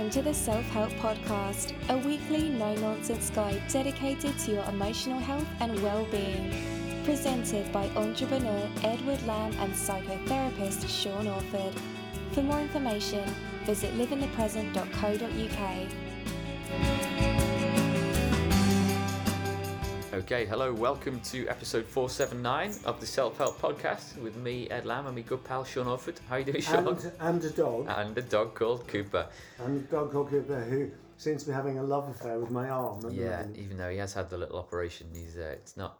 Welcome to the Self Help Podcast, a weekly no nonsense guide dedicated to your emotional health and well being. Presented by entrepreneur Edward Lamb and psychotherapist Sean Orford. For more information, visit liveinthepresent.co.uk. Okay, hello, welcome to episode 479 of the Self Help Podcast with me, Ed Lamb, and my good pal Sean Orford. How you doing, Sean? and, and a dog, And a dog called Cooper. and a dog called Cooper who seems to be having a love affair with my arm. Yeah, even though he has had the little operation, he's uh, it's not.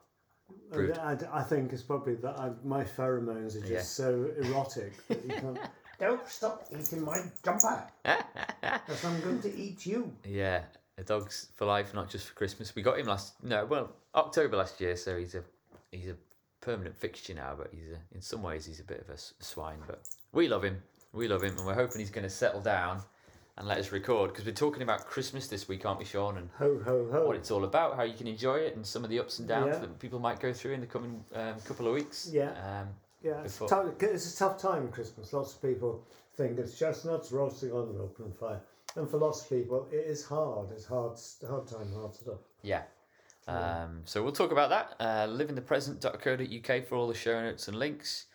And proved- I, I think it's probably that I, my pheromones are just Yeah. so erotic that you can't. Don't stop eating my jumper, because I'm going to eat you. Yeah, a dog's for life, not just for Christmas. We got him last no, well, October last year, so he's a he's a permanent fixture now. But he's a, in some ways he's a bit of a swine. But we love him, we love him, and we're hoping he's going to settle down and let us record because we're talking about Christmas this week, aren't we, Sean? And Ho ho ho! what it's all about, how you can enjoy it, and some of the ups and downs Yeah. that people might go through in the coming um, couple of weeks. Yeah. Um, yeah, it's, tough, it's a tough time. Christmas. Lots of people think it's chestnuts roasting on an open fire, and for lots of people, it is hard. It's hard, hard time, hard stuff. yeah. Um, so we'll talk about that. Uh, liveinthepresent.co.uk for all the show notes and links.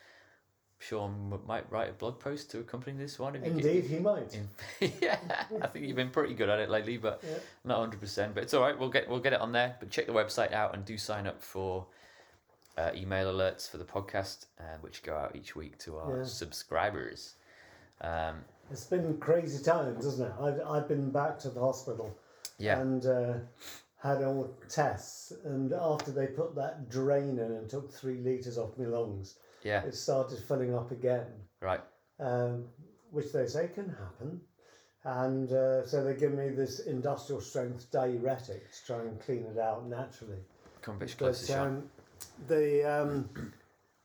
Sean might write a blog post to accompany this one. if you get- Indeed, he might. in- yeah, I think you've been pretty good at it lately, but Yeah. not hundred percent. But it's all right. We'll get we'll get it on there. But check the website out and do sign up for uh, email alerts for the podcast, uh, which go out each week to our Yeah. subscribers. Um, It's been crazy times, hasn't it? I've, I've been back to the hospital yeah, and uh, had all tests. And after they put that drain in and took three litres off my lungs, yeah, it started filling up again, right. um, which they say can happen. And uh, so they give me this industrial strength diuretic to try and clean it out naturally. Come a bit closer, But um, the um,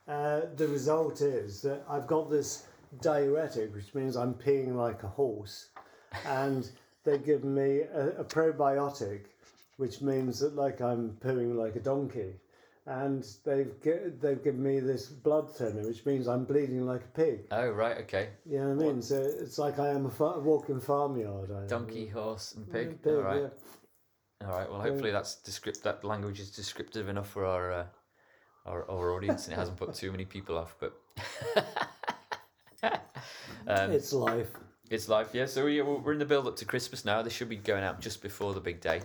uh, the result is that I've got this diuretic, which means I'm peeing like a horse, and they give me a, a probiotic, which means that like I'm pooing like a donkey, and they've gi- they've given me this blood thinner, which means I'm bleeding like a pig. Oh, right, okay. You know what I mean? So it's like I am a, fa- walking farmyard. I am. Donkey, horse, and pig. Pig, all right, yeah. all right. Well, hopefully that's descript that language is descriptive enough for our uh, our, our audience, and it hasn't put too many people off. But um, It's life. It's life, yeah. So we, we're in the build up to Christmas now. This should be going out just before the big day.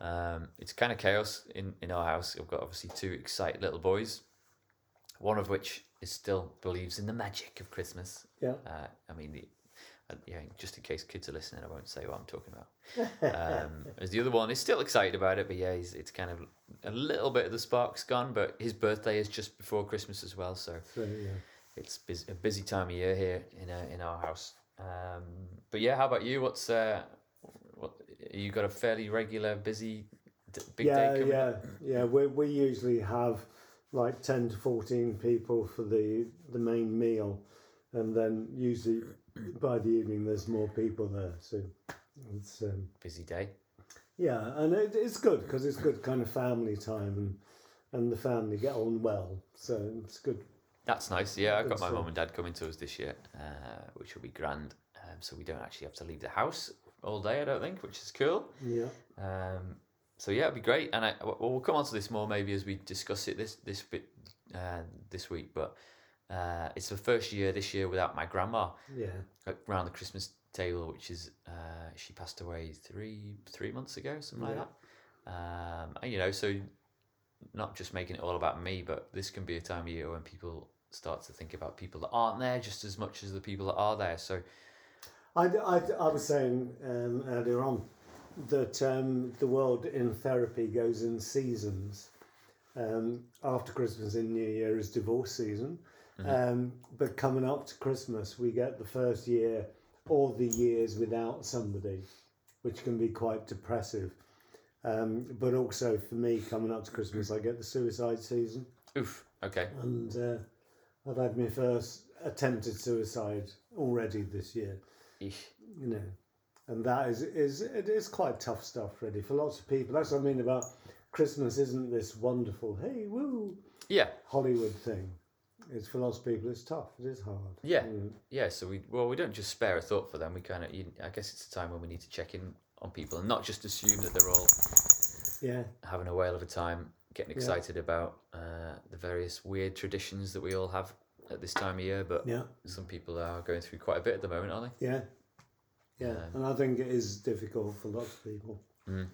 Um, it's kind of chaos in, in our house. We've got obviously two excited little boys, one of which is still believes in the magic of Christmas. Yeah. Uh, I mean, the, uh, yeah, just in case kids are listening, I won't say what I'm talking about. Um, as the other one is still excited about it, but yeah, he's, it's kind of a little bit of the spark's gone. But his birthday is just before Christmas as well, so So, yeah. It's busy, a busy time of year here in uh, in our house. Um, but yeah, how about you? What's uh, what you got a fairly regular busy d- big yeah, day coming yeah, up? yeah. We we usually have like ten to fourteen people for the the main meal, and then usually by the evening there's more people there. So it's um, Busy day. yeah, and it, it's good because it's good kind of family time, and and the family get on well. So it's good. That's nice. Yeah, I've got my mum and dad coming to us this year, uh, which will be grand. Um, so we don't actually have to leave the house all day, I don't think, which is cool. Yeah, Um, so yeah, it'd be great, and I, well, we'll come on to this more maybe as we discuss it this this bit uh, this week. But uh, it's the first year this year without my grandma. yeah, around the Christmas table, which is uh, she passed away three three months ago, something like that. Um, and you know, so not just making it all about me, but this can be a time of year when people start to think about people that aren't there just as much as the people that are there. So I, I, I was saying um, earlier on that um, the world in therapy goes in seasons. Um, after Christmas and New Year is divorce season. Um, but coming up to Christmas, we get the first year or the years without somebody, which can be quite depressive. Um, but also for me, coming up to Christmas, I get the suicide season. oof, okay, And uh, I've had my first attempted suicide already this year Eesh. you know, and that is is it is quite tough stuff, really, for lots of people. That's what I mean about Christmas. Isn't this wonderful? Hey, woo, yeah, Hollywood thing? it's for lots of people. It's tough. It is hard. Yeah. Mm. Yeah, so we well we don't just spare a thought for them. We kind of I guess it's a time when we need to check in on people and not just assume that they're all yeah, having a whale of a time, getting Yeah. excited about uh, the various weird traditions that we all have at this time of year. But yeah, some people are going through quite a bit at the moment, aren't they? yeah, yeah. Um, and I think it is difficult for lots of people. Mm.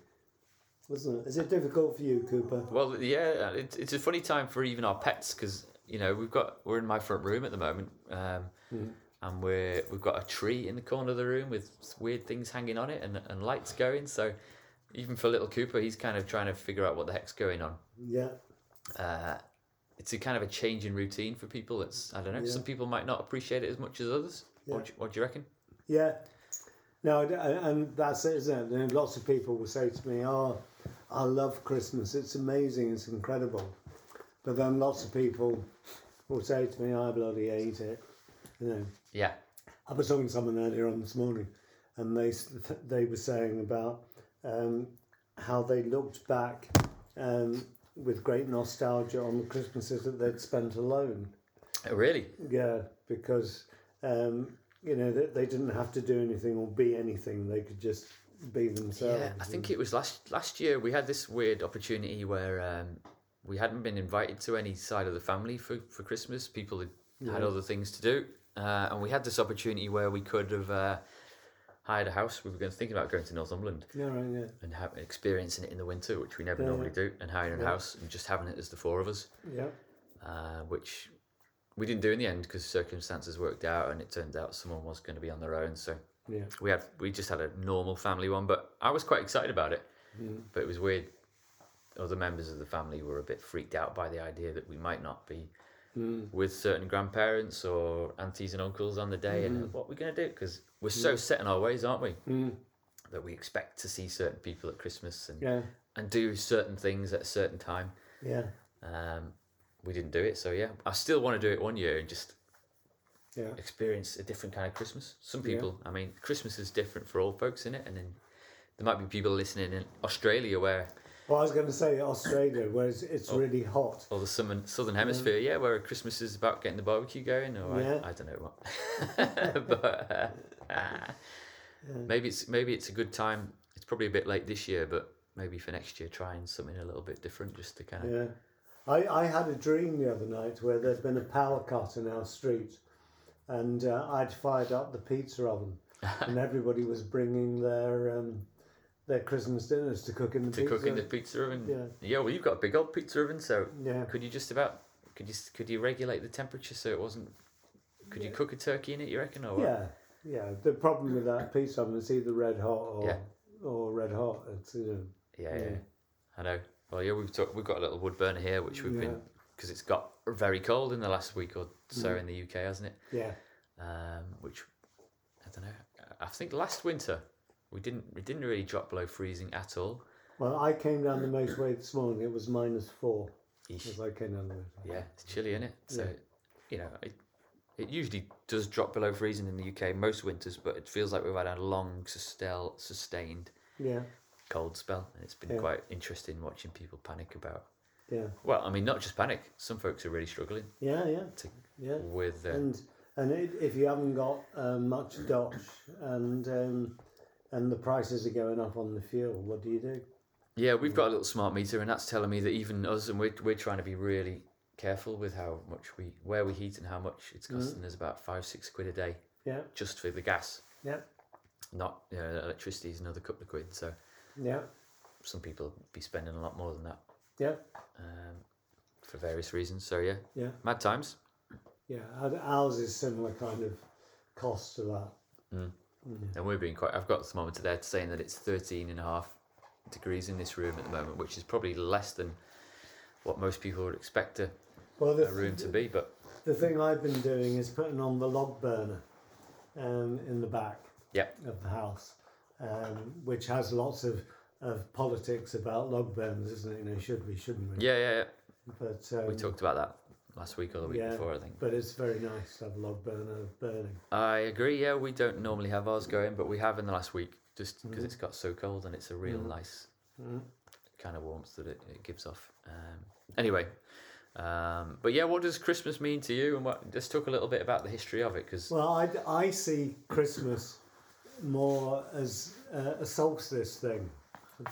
Wasn't it? Is it difficult for you, Cooper? Well, yeah, it's it's a funny time for even our pets because you know we've got we're in my front room at the moment. Um, Mm. And we're we've got a tree in the corner of the room with weird things hanging on it and, and lights going. So even for little Cooper, he's kind of trying to figure out what the heck's going on. Yeah, uh, it's a kind of a change in routine for people. It's I don't know. Yeah. Some people might not appreciate it as much as others. What, do you, what do you reckon? yeah. No, and that's it, isn't it? And lots of people will say to me, "Oh, I love Christmas. It's amazing. It's incredible." But then lots of people will say to me, "I bloody hate it." You know. Yeah, I was talking to someone earlier on this morning, and they they were saying about um, how they looked back um, with great nostalgia on the Christmases that they'd spent alone. Oh, really. Yeah, because um, you know they, they didn't have to do anything or be anything; they could just be themselves. Yeah, I think it was last last year we had this weird opportunity where um, we hadn't been invited to any side of the family for, for Christmas. People had had other things to do, uh, and we had this opportunity where we could have uh, hired a house. We were going to think about going to Northumberland Yeah, right. Yeah, and have, experiencing it in the winter, which we never Yeah, normally yeah. do, and hiring a house and just having it as the four of us. yeah, uh, which we didn't do in the end because circumstances worked out, and it turned out someone was going to be on their own. So yeah, we had we just had a normal family one, but I was quite excited about it. Mm. But it was weird. Other members of the family were a bit freaked out by the idea that we might not be mm. with certain grandparents or aunties and uncles on the day, and what we're going to do because we're so set in our ways, aren't we? Mm. That we expect to see certain people at Christmas and yeah, and do certain things at a certain time. yeah, Um, we didn't do it, so yeah, I still want to do it one year and just yeah. experience a different kind of Christmas. Some Yeah. people, I mean, Christmas is different for all folks in it, and then there might be people listening in Australia where, Well, I was going to say Australia, where it's, it's Oh. really hot. or the southern southern hemisphere, yeah, where Christmas is about getting the barbecue going, or Yeah. I, I don't know what, but uh, maybe it's maybe it's a good time. It's probably a bit late this year, but maybe for next year, trying something a little bit different, just to kind of Yeah. I, I had a dream the other night where there'd been a power cut in our street and uh, I'd fired up the pizza oven and everybody was bringing their um, their Christmas dinners to cook in the to pizza. cook in the pizza oven. Yeah. yeah, well, you've got a big old pizza oven, so Yeah. could you just about could you could you regulate the temperature so it wasn't? Could you cook a turkey in it? You reckon? Or what? Yeah, yeah. The problem with that pizza oven is either red hot or Yeah. or red hot. It's you know, Yeah, yeah, Yeah. I know. Well, yeah, we've talked, we've got a little wood burner here, which we've been because it's got very cold in the last week or so Mm. in the UK, hasn't it? yeah, Um, which I don't know. I think last winter we didn't it didn't really drop below freezing at all. Well, I came down the motorway this morning. It was minus four Eesh. as I came down the motorway. Yeah, it's chilly in it. So, Yeah. you know, it, it usually does drop below freezing in the UK most winters, but it feels like we've had a long, sustel, sustained Yeah, cold spell, and it's been Yeah. quite interesting watching people panic about. yeah, Well, I mean, not just panic. Some folks are really struggling yeah, yeah, to, yeah. with. Uh, And and it, if you haven't got um, much dosh and um, and the prices are going up on the fuel, what do you do? yeah, we've got a little smart meter, and that's telling me that even us, and we're we're trying to be really careful with how much we where we heat and how much it's costing us about five six quid a day Yeah, just for the gas. yeah, Not you know, electricity is another couple of quid. So yeah, some people be spending a lot more than that. yeah, um, for various reasons. So yeah, yeah, mad times. yeah. Ours is similar kind of cost to that. And we're being quite. I've got the thermometer there saying that it's 13 and a half degrees in this room at the moment, which is probably less than what most people would expect a, Well, a room to be. But the thing I've been doing is putting on the log burner um, in the back yeah, of the house, um, which has lots of, of politics about log burners, isn't it? You know, should we, shouldn't we? yeah, yeah. yeah. But um, We talked about that last week or the week yeah. before, I think. But it's very nice to have a log burner burning. I agree. Yeah, we don't normally have ours going, but we have in the last week just because Mm-hmm. it's got so cold and it's a real nice Mm. kind of warmth that it, it gives off. Um, anyway, Um, but yeah, what does Christmas mean to you? And what, let's talk a little bit about the history of it because Well, I, I see Christmas more as uh, a solstice thing.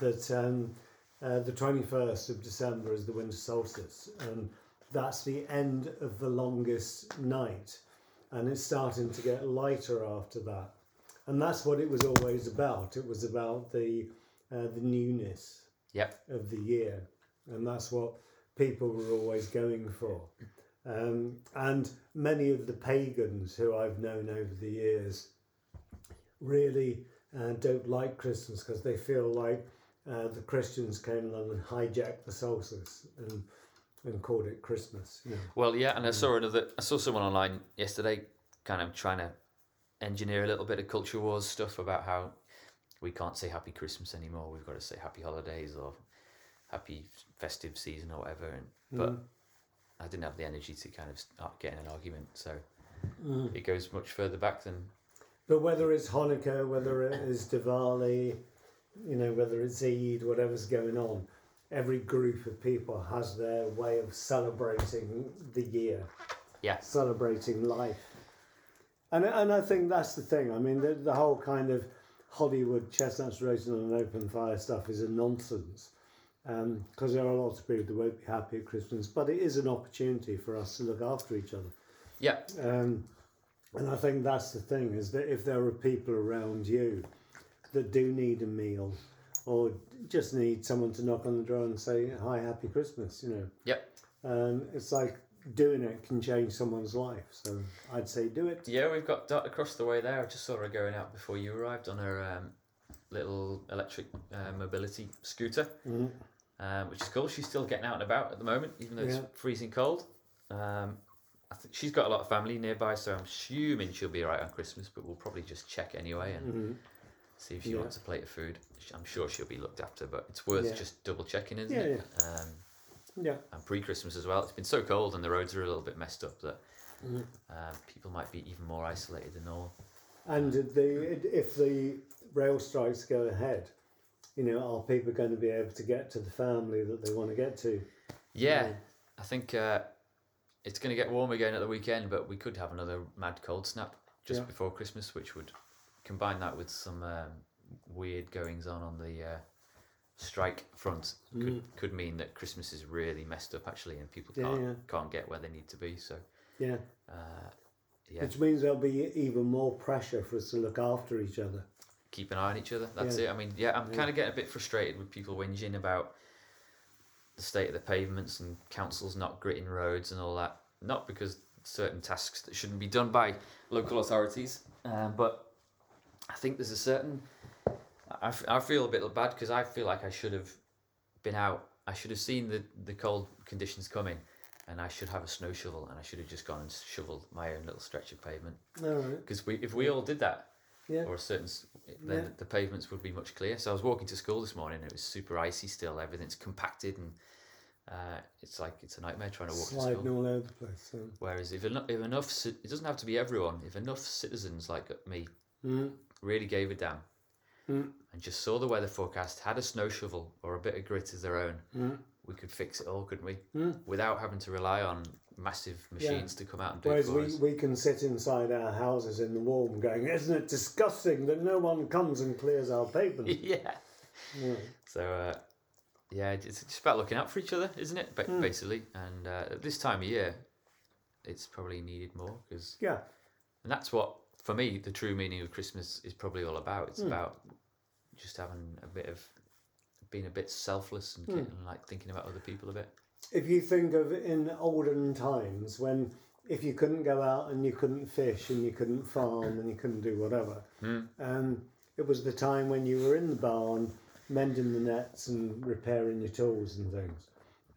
That um, uh, the 21st of December is the winter solstice, and that's the end of the longest night. And it's starting to get lighter after that. And that's what it was always about. It was about the, uh, the newness yep, of the year, and that's what people were always going for. Um, and many of the pagans who I've known over the years really uh, don't like Christmas because they feel like uh, the Christians came along and hijacked the solstice and and called it Christmas. Know. Well, yeah, and I mm. saw another. I saw someone online yesterday, kind of trying to engineer a little bit of culture wars stuff about how we can't say Happy Christmas anymore. We've got to say Happy Holidays or Happy Festive Season or whatever. And but mm. I didn't have the energy to kind of start getting an argument, so mm. it goes much further back than But whether it's Hanukkah, whether it is Diwali, you know, whether it's Eid, whatever's going on, every group of people has their way of celebrating the year, yeah, celebrating life. And, and I think that's the thing. I mean, the, the whole kind of Hollywood chestnuts roasting on an open fire stuff is a nonsense. Because there are lots of people that won't be happy at Christmas, but it is an opportunity for us to look after each other. yeah, Um, and I think that's the thing is that if there are people around you that do need a meal or just need someone to knock on the door and say, Hi, happy Christmas, you know, yep. um, it's like doing it can change someone's life. So I'd say do it. Yeah, we've got Dot across the way there. I just saw her going out before you arrived on her um, little electric uh, mobility scooter, Mhm. um, which is cool. She's still getting out and about at the moment, even though Yeah. it's freezing cold. Um, I think she's got a lot of family nearby, so I'm assuming she'll be right on Christmas. But we'll probably just check anyway and Mhm. See if she Yeah. wants a plate of food. I'm sure she'll be looked after, but it's worth Yeah. just double checking, isn't Yeah, it? Um, Yeah. and pre-Christmas as well. It's been so cold and the roads are a little bit messed up that Mhm. um, people might be even more isolated than normal. And the, if the rail strikes go ahead, you know, are people going to be able to get to the family that they want to get to? Yeah, Yeah. I think uh, it's going to get warm again at the weekend, but we could have another mad cold snap just Yeah. before Christmas, which would combine that with some um, weird goings on on the uh, strike front. Could could mean that Christmas is really messed up actually, and people Mm. Can't yeah. can't get where they need to be. So Yeah. uh, yeah, Which means there'll be even more pressure for us to look after each other. keep an eye on each other. That's Yeah. it. I mean, yeah, I'm Yeah. kind of getting a bit frustrated with people whinging about the state of the pavements and councils not gritting roads and all that. Not because certain tasks that shouldn't be done by local authorities, um, but I think there's a certain. I, f- I feel a bit bad because I feel like I should have been out. I should have seen the, the cold conditions coming, and I should have a snow shovel, and I should have just gone and shoveled my own little stretch of pavement. All right. Because we, if we all did that, Yeah. or a certain, then Yeah. the pavements would be much clearer. So I was walking to school this morning, and it was super icy still. Everything's compacted, and uh, it's like it's a nightmare trying to walk to Sliding school. all over the place. So. Whereas if enough, if enough, it doesn't have to be everyone. If enough citizens like me Mm. Really gave a damn Mm. and just saw the weather forecast, had a snow shovel or a bit of grit as their own, Mm. we could fix it all, couldn't we? Mm. Without having to rely on massive machines to come out and do Whereas it for we, we can sit inside our houses in the warm going, isn't it disgusting that no one comes and clears our pavement? yeah. yeah. So uh, yeah, it's just about looking out for each other, isn't it? Hmm. Ba- Basically, and uh, at this time of year, it's probably needed more because, yeah. and that's what for me the true meaning of Christmas is probably all about. It's about just having a bit of being a bit selfless and, Hmm. getting, like thinking about other people a bit. If you think of in olden times when if you couldn't go out and you couldn't fish and you couldn't farm and you couldn't do whatever, um, it was the time when you were in the barn mending the nets and repairing your tools and things.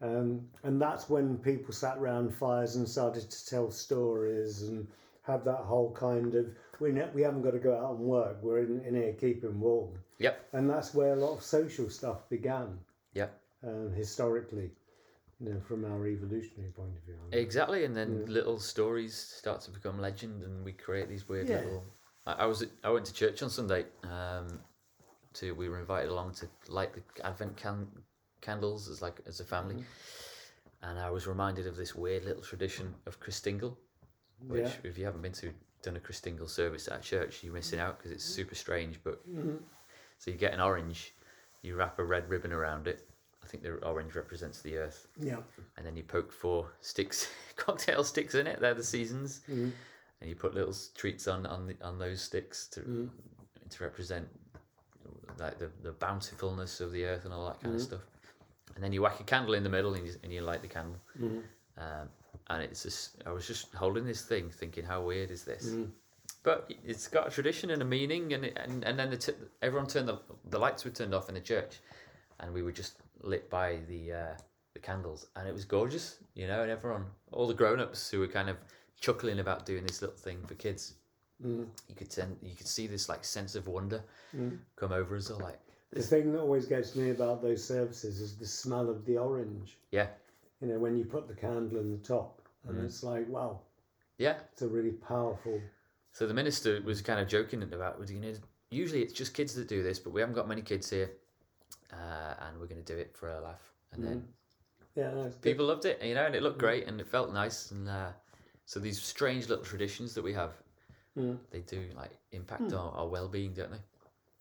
Um, and that's when people sat round fires and started to tell stories and have that whole kind of we ne- we haven't got to go out and work. We're in, in here keeping warm, Yep. and that's where a lot of social stuff began Yep. um, historically. You know, from our evolutionary point of view. Exactly, and then little stories start to become legend, and we create these weird Yeah. little. I, I was I went to church on Sunday. Um, to we were invited along to light the Advent can, candles as like as a family, and I was reminded of this weird little tradition of Christingle, which Yeah. if you haven't been to done a Christingle service at church, you're missing out because it's super strange. But so you get an orange, you wrap a red ribbon around it. I think the orange represents the earth, Yeah. and then you poke four sticks, cocktail sticks in it. They're the seasons, Mm. and you put little treats on on the, on those sticks to Mm. to represent like the, the bountifulness of the earth and all that kind of stuff. And then you whack a candle in the middle and you, and you light the candle. Mm. Um, and it's just, I was just holding this thing thinking, how weird is this? Mm. But it's got a tradition and a meaning, and it, and, and then the t- everyone turned the, the lights were turned off in the church, and we were just lit by the uh, the candles, and it was gorgeous, you know. And everyone, all the grown ups who were kind of chuckling about doing this little thing for kids, Mm. you could send, you could see this like sense of wonder Mm. come over us all, like The thing that always gets me about those services is the smell of the orange. yeah, You know, when you put the candle in the top, and Mm. it's like, wow, yeah. it's a really powerful. So the minister was kind of joking about, you know, usually it's just kids that do this, but we haven't got many kids here, uh, and we're going to do it for a laugh. And then Yeah, no, it's good. people loved it, you know, and it looked great and it felt nice. And uh, so these strange little traditions that we have, Mm. they do like impact our, our well-being, don't they?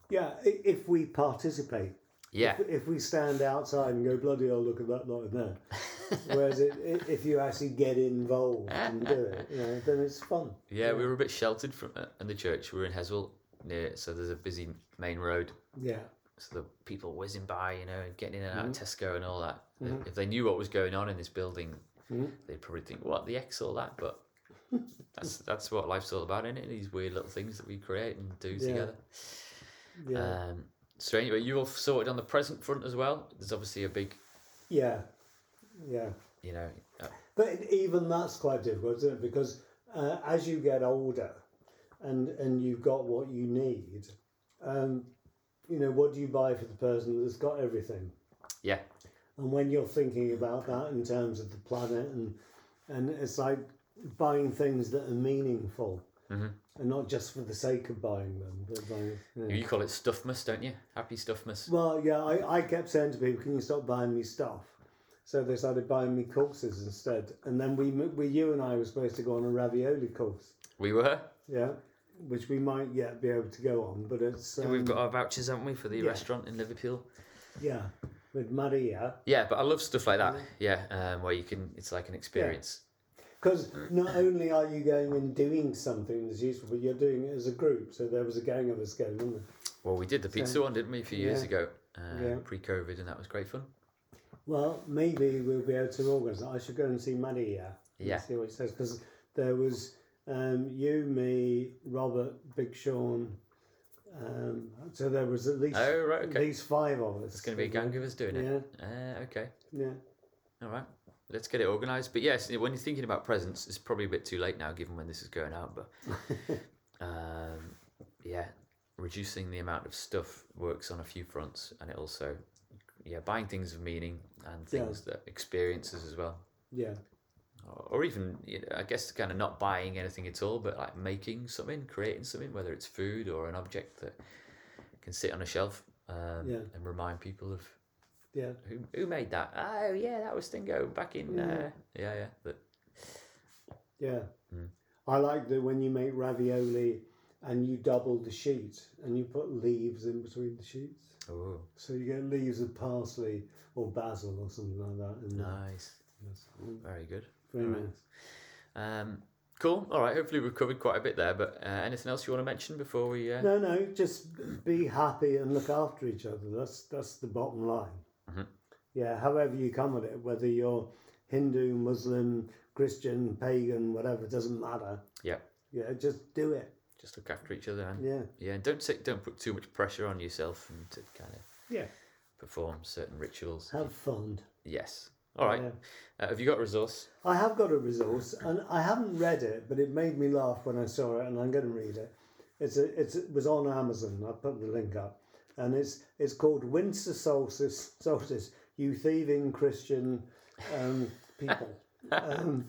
Yeah, if we participate. Yeah, If, if we stand outside and go, bloody hell, look at that lot in there. Whereas it, i if you actually get involved and do it, you know, then it's fun. yeah, we were a bit sheltered from uh, in the church. We were in Heswall near, so there's a busy main road. Yeah. So the people whizzing by, you know, and getting in and out Mm-hmm. of Tesco and all that. If they knew what was going on in this building, Mhm. they'd probably think, "What the X all that?" But that's that's what life's all about, isn't it? These weird little things that we create and do together. Yeah. Um, strange, but you all sorted on the present front as well. There's obviously a big, yeah. Yeah. you know, uh, But even that's quite difficult, isn't it? Because uh, as you get older and and you've got what you need, um, you know, what do you buy for the person that's got everything? yeah, And when you're thinking about that in terms of the planet and and it's like buying things that are meaningful Mhm. and not just for the sake of buying them, but buying. You call it stuffmas, don't you? Happy stuffmas. Well, yeah, I, I kept saying to people, "Can you stop buying me stuff?" So they started buying me courses instead, and then we, we you and I were supposed to go on a ravioli course, We were. yeah, which we might yet be able to go on, but it's um, We've got our vouchers, haven't we, for the yeah. restaurant in Liverpool? yeah with Maria Yeah, but I love stuff like that. Yeah, um, where you can, it's like an experience. Because not only are you going and doing something that's useful, but you're doing it as a group. So there was a gang of us going, wasn't there? Well, we did the pizza So- one, didn't we, a few years Yeah. ago, uh, Yeah. pre-COVID, and that was great fun. Well, maybe we'll be able to organise it. I should go and see Maria. and Yeah. See what he says because there was um, you, me, Robert, Big Sean. Um, so there was at least Oh, right, at least five of us. It's going to be a gang of us doing Yeah, it. Uh, okay, yeah, all right. Let's get it organised. But yes, when you're thinking about presents, it's probably a bit too late now, given when this is going out. But um, yeah, reducing the amount of stuff works on a few fronts, and it also, yeah, buying things of meaning and Yeah. things that experiences as well. yeah, or or even you know, I guess kind of not buying anything at all, but like making something, creating something, whether it's food or an object that can sit on a shelf um, Yeah. and remind people of yeah. who who made that. Oh yeah, that was Stingo back in. Yeah. Uh, yeah, yeah. But Yeah. Mm. I like that when you make ravioli and you double the sheet and you put leaves in between the sheets. oh, So you get leaves of parsley or basil or something like that. Nice, Yes. Very good. Very Alright. nice. Um, cool. All right. Hopefully we've covered quite a bit there. But uh, anything else you want to mention before we? Uh... No, no, just be happy and look after each other. That's that's the bottom line. Yeah, however you come at it, whether you're Hindu, Muslim, Christian, pagan, whatever, it doesn't matter. Yeah. Yeah, just do it. Just look after each other and Yeah. yeah, and don't take, don't put too much pressure on yourself and to kind of Yeah. perform certain rituals. Have fun. Yes. All right. Yeah. Uh, have you got a resource? I have got a resource, and I haven't read it, but it made me laugh when I saw it, and I'm going to read it. It's a, it's it was on Amazon. I put the link up, and it's it's called Winter Solstice. Solstice, you thieving Christian um, people, um,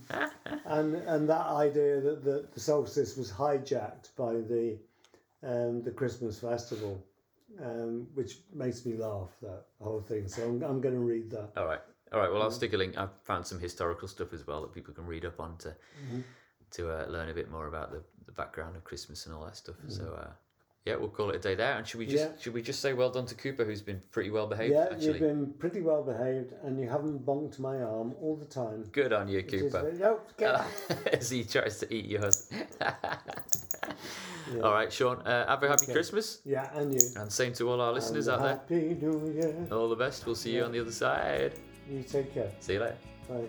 and and that idea that the, the solstice was hijacked by the um, the Christmas festival, um, which makes me laugh. That whole thing. So I'm I'm going to read that. All right. All right. Well, I'll stick a link. I've found some historical stuff as well that people can read up on to Mm-hmm. to uh, learn a bit more about the, the background of Christmas and all that stuff. Mm-hmm. So uh, yeah, we'll call it a day there. And should we just Yeah. should we just say well done to Cooper, who's been pretty well behaved Yeah, actually. you've been pretty well behaved, and you haven't bonked my arm all the time. Good on you, is Cooper. very- oh, get- As he tries to eat yours. All right, Sean. Uh, have a happy Okay. Christmas, yeah, and you. and same to all our listeners And out there. Happy New Year. All the best. We'll see you on the other side. You take care. See you later. Bye.